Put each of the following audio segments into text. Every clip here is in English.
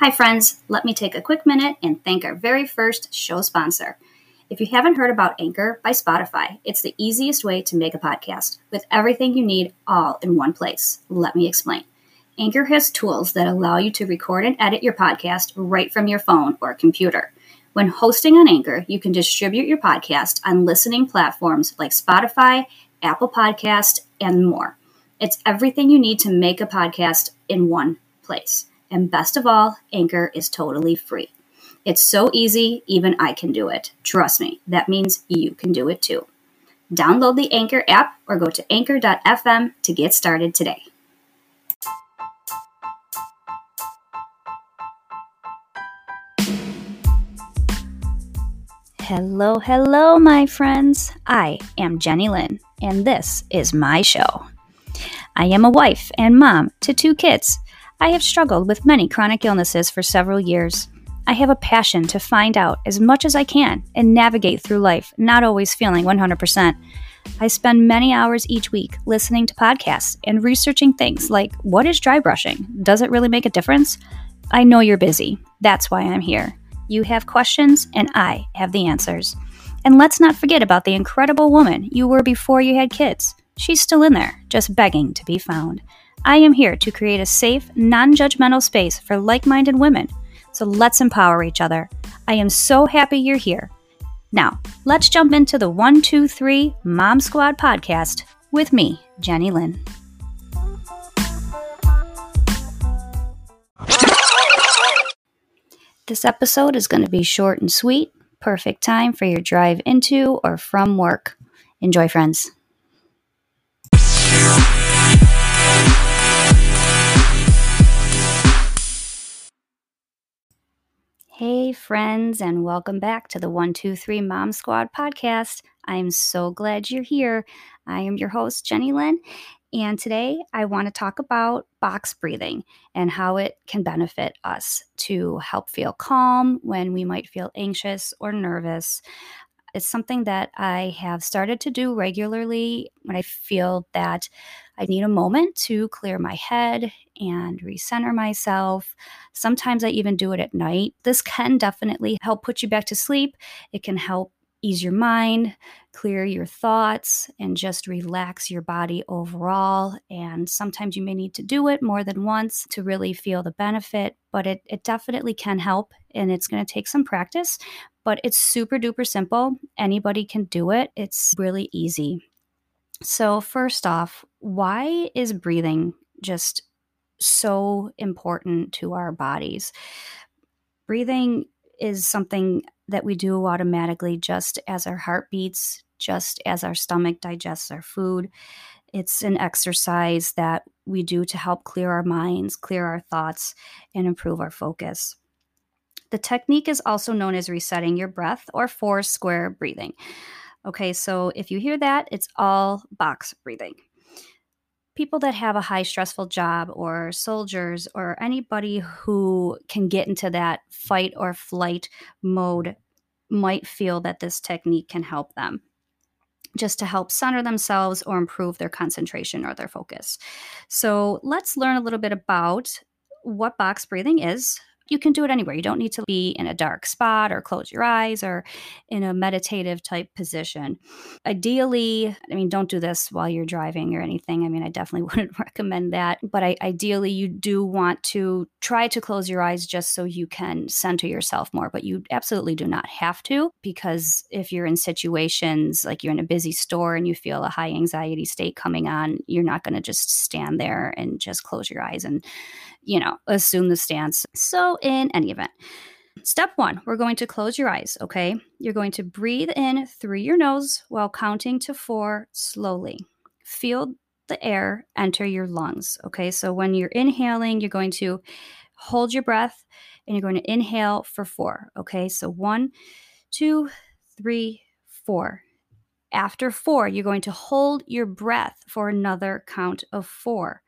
Hi, friends. Let me take a quick minute and thank our very first show sponsor. If you haven't heard about Anchor by Spotify, it's the easiest way to make a podcast with everything you need all in one place. Let me explain. Anchor has tools that allow you to record and edit your podcast right from your phone or computer. When hosting on Anchor, you can distribute your podcast on listening platforms like Spotify, Apple Podcast, and more. It's everything you need to make a podcast in one place. And best of all, Anchor is totally free. It's so easy, even I can do it. Trust me, that means you can do it too. Download the Anchor app or go to anchor.fm to get started today. Hello, hello, my friends. I am Jenny Lynn, and this is my show. I am a wife and mom to two kids I have struggled with many chronic illnesses for several years. I have a passion to find out as much as I can and navigate through life, not always feeling 100%. I spend many hours each week listening to podcasts and researching things like what is dry brushing? Does it really make a difference? I know you're busy. That's why I'm here. You have questions, and I have the answers. And let's not forget about the incredible woman you were before you had kids. She's still in there, just begging to be found. I am here to create a safe, non judgmental space for like minded women. So let's empower each other. I am so happy you're here. Now, let's jump into the 123 Mom Squad podcast with me, Jenny Lynn. This episode is going to be short and sweet, perfect time for your drive into or from work. Enjoy, friends. Friends, and welcome back to the 123 Mom Squad podcast. I'm so glad you're here. I am your host, Jenny Lynn, and today I want to talk about box breathing and how it can benefit us to help feel calm when we might feel anxious or nervous. It's something that I have started to do regularly when I feel that I need a moment to clear my head and recenter myself. Sometimes I even do it at night. This can definitely help put you back to sleep. It can help ease your mind, clear your thoughts, and just relax your body overall. And sometimes you may need to do it more than once to really feel the benefit, but it, it definitely can help. And it's going to take some practice, but it's super duper simple. Anybody can do it, it's really easy. So, first off, why is breathing just so important to our bodies? Breathing is something that we do automatically just as our heart beats, just as our stomach digests our food. It's an exercise that we do to help clear our minds, clear our thoughts, and improve our focus. The technique is also known as resetting your breath or four square breathing. Okay, so if you hear that, it's all box breathing people that have a high stressful job or soldiers or anybody who can get into that fight or flight mode might feel that this technique can help them just to help center themselves or improve their concentration or their focus. So, let's learn a little bit about what box breathing is, you can do it anywhere. You don't need to be in a dark spot or close your eyes or in a meditative type position. Ideally, I mean, don't do this while you're driving or anything. I mean, I definitely wouldn't recommend that. But I, ideally, you do want to try to close your eyes just so you can center yourself more. But you absolutely do not have to because if you're in situations like you're in a busy store and you feel a high anxiety state coming on, you're not going to just stand there and just close your eyes and you know, assume the stance. So, in any event, step one, we're going to close your eyes, okay? You're going to breathe in through your nose while counting to four slowly. Feel the air enter your lungs, okay? So, when you're inhaling, you're going to hold your breath and you're going to inhale for four, okay? So, one, two, three, four. After four, you're going to hold your breath for another count of four.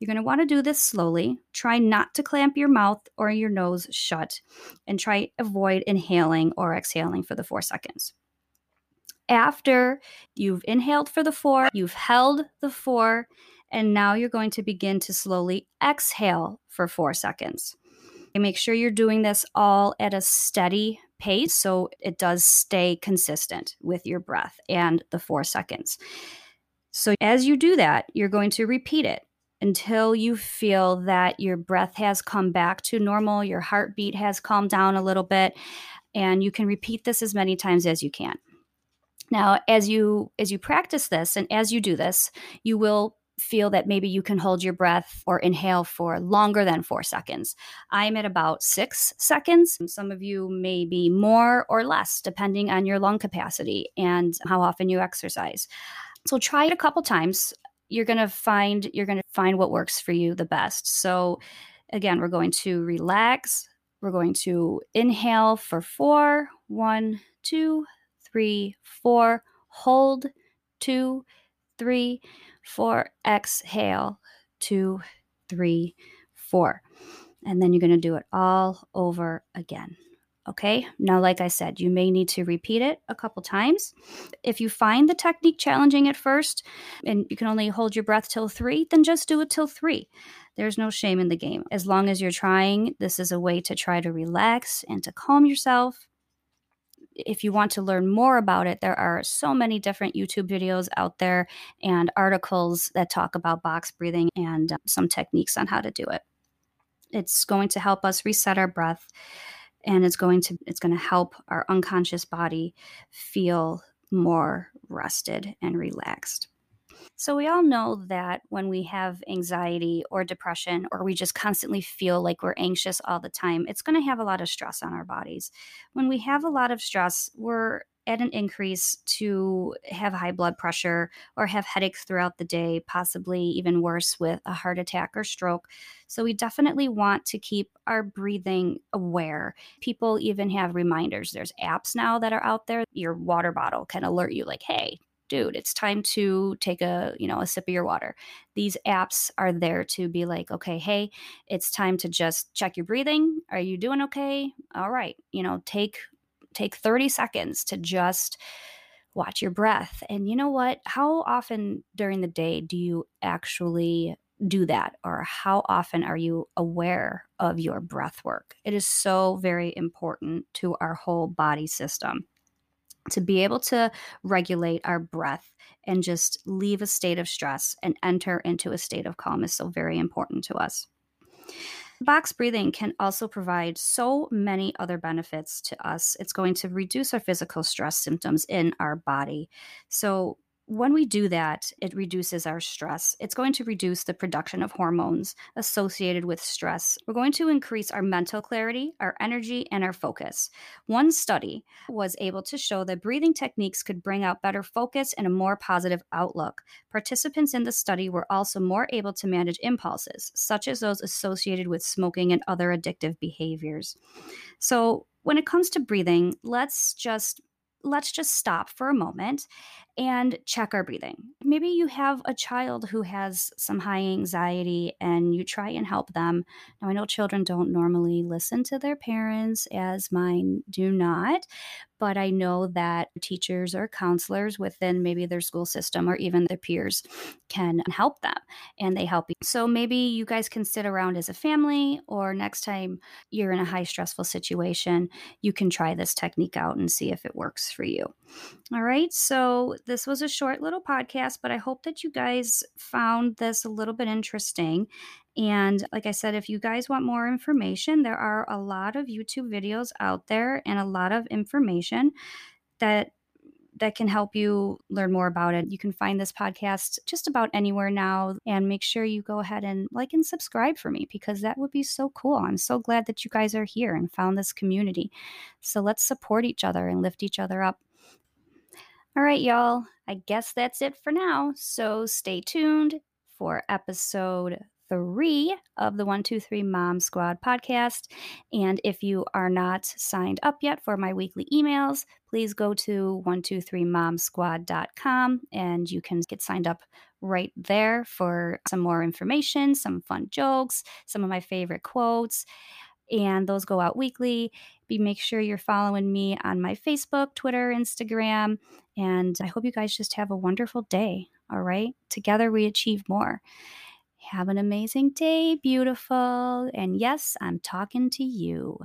You're going to want to do this slowly. Try not to clamp your mouth or your nose shut and try avoid inhaling or exhaling for the 4 seconds. After you've inhaled for the 4, you've held the 4, and now you're going to begin to slowly exhale for 4 seconds. And make sure you're doing this all at a steady pace so it does stay consistent with your breath and the four seconds. So, as you do that, you're going to repeat it until you feel that your breath has come back to normal, your heartbeat has calmed down a little bit, and you can repeat this as many times as you can. Now, as you as you practice this and as you do this, you will feel that maybe you can hold your breath or inhale for longer than four seconds. I'm at about six seconds. Some of you may be more or less, depending on your lung capacity and how often you exercise. So try it a couple times. You're going to find you're going to find what works for you the best. So again, we're going to relax. We're going to inhale for four, one, two, three, four. Hold, two, three, four. Exhale, two, three, four. And then you're going to do it all over again. Okay, now, like I said, you may need to repeat it a couple times. If you find the technique challenging at first and you can only hold your breath till three, then just do it till three. There's no shame in the game. As long as you're trying, this is a way to try to relax and to calm yourself. If you want to learn more about it, there are so many different YouTube videos out there and articles that talk about box breathing and uh, some techniques on how to do it. It's going to help us reset our breath and it's going to it's going to help our unconscious body feel more rested and relaxed. So, we all know that when we have anxiety or depression, or we just constantly feel like we're anxious all the time, it's going to have a lot of stress on our bodies. When we have a lot of stress, we're at an increase to have high blood pressure or have headaches throughout the day, possibly even worse with a heart attack or stroke. So, we definitely want to keep our breathing aware. People even have reminders. There's apps now that are out there. Your water bottle can alert you, like, hey, dude it's time to take a you know a sip of your water these apps are there to be like okay hey it's time to just check your breathing are you doing okay all right you know take take 30 seconds to just watch your breath. And you know what? How often during the day do you actually do that? Or how often are you aware of your breath work? It is so very important to our whole body system to be able to regulate our breath and just leave a state of stress and enter into a state of calm is so very important to us. Box breathing can also provide so many other benefits to us. It's going to reduce our physical stress symptoms in our body. So, when we do that, it reduces our stress. It's going to reduce the production of hormones associated with stress. We're going to increase our mental clarity, our energy, and our focus. One study was able to show that breathing techniques could bring out better focus and a more positive outlook. Participants in the study were also more able to manage impulses, such as those associated with smoking and other addictive behaviors. So, when it comes to breathing, let's just let's just stop for a moment and check our breathing. Maybe you have a child who has some high anxiety and you try and help them. Now, I know children don't normally listen to their parents, as mine do not, but I know that teachers or counselors within maybe their school system or even their peers can help them and they help you. So maybe you guys can sit around as a family, or next time you're in a high stressful situation, you can try this technique out and see if it works for you. All right. So this was a short little podcast, but I hope that you guys found this a little bit interesting. And like I said, if you guys want more information, there are a lot of YouTube videos out there and a lot of information that that can help you learn more about it. You can find this podcast just about anywhere now and make sure you go ahead and like and subscribe for me because that would be so cool. I'm so glad that you guys are here and found this community. So let's support each other and lift each other up. All right, y'all. I guess that's it for now. So stay tuned for episode three of the 123 Mom Squad podcast. And if you are not signed up yet for my weekly emails, please go to 123momsquad.com and you can get signed up right there for some more information, some fun jokes, some of my favorite quotes. And those go out weekly. Be make sure you're following me on my Facebook, Twitter, Instagram, and I hope you guys just have a wonderful day. All right. Together we achieve more. Have an amazing day, beautiful. And yes, I'm talking to you.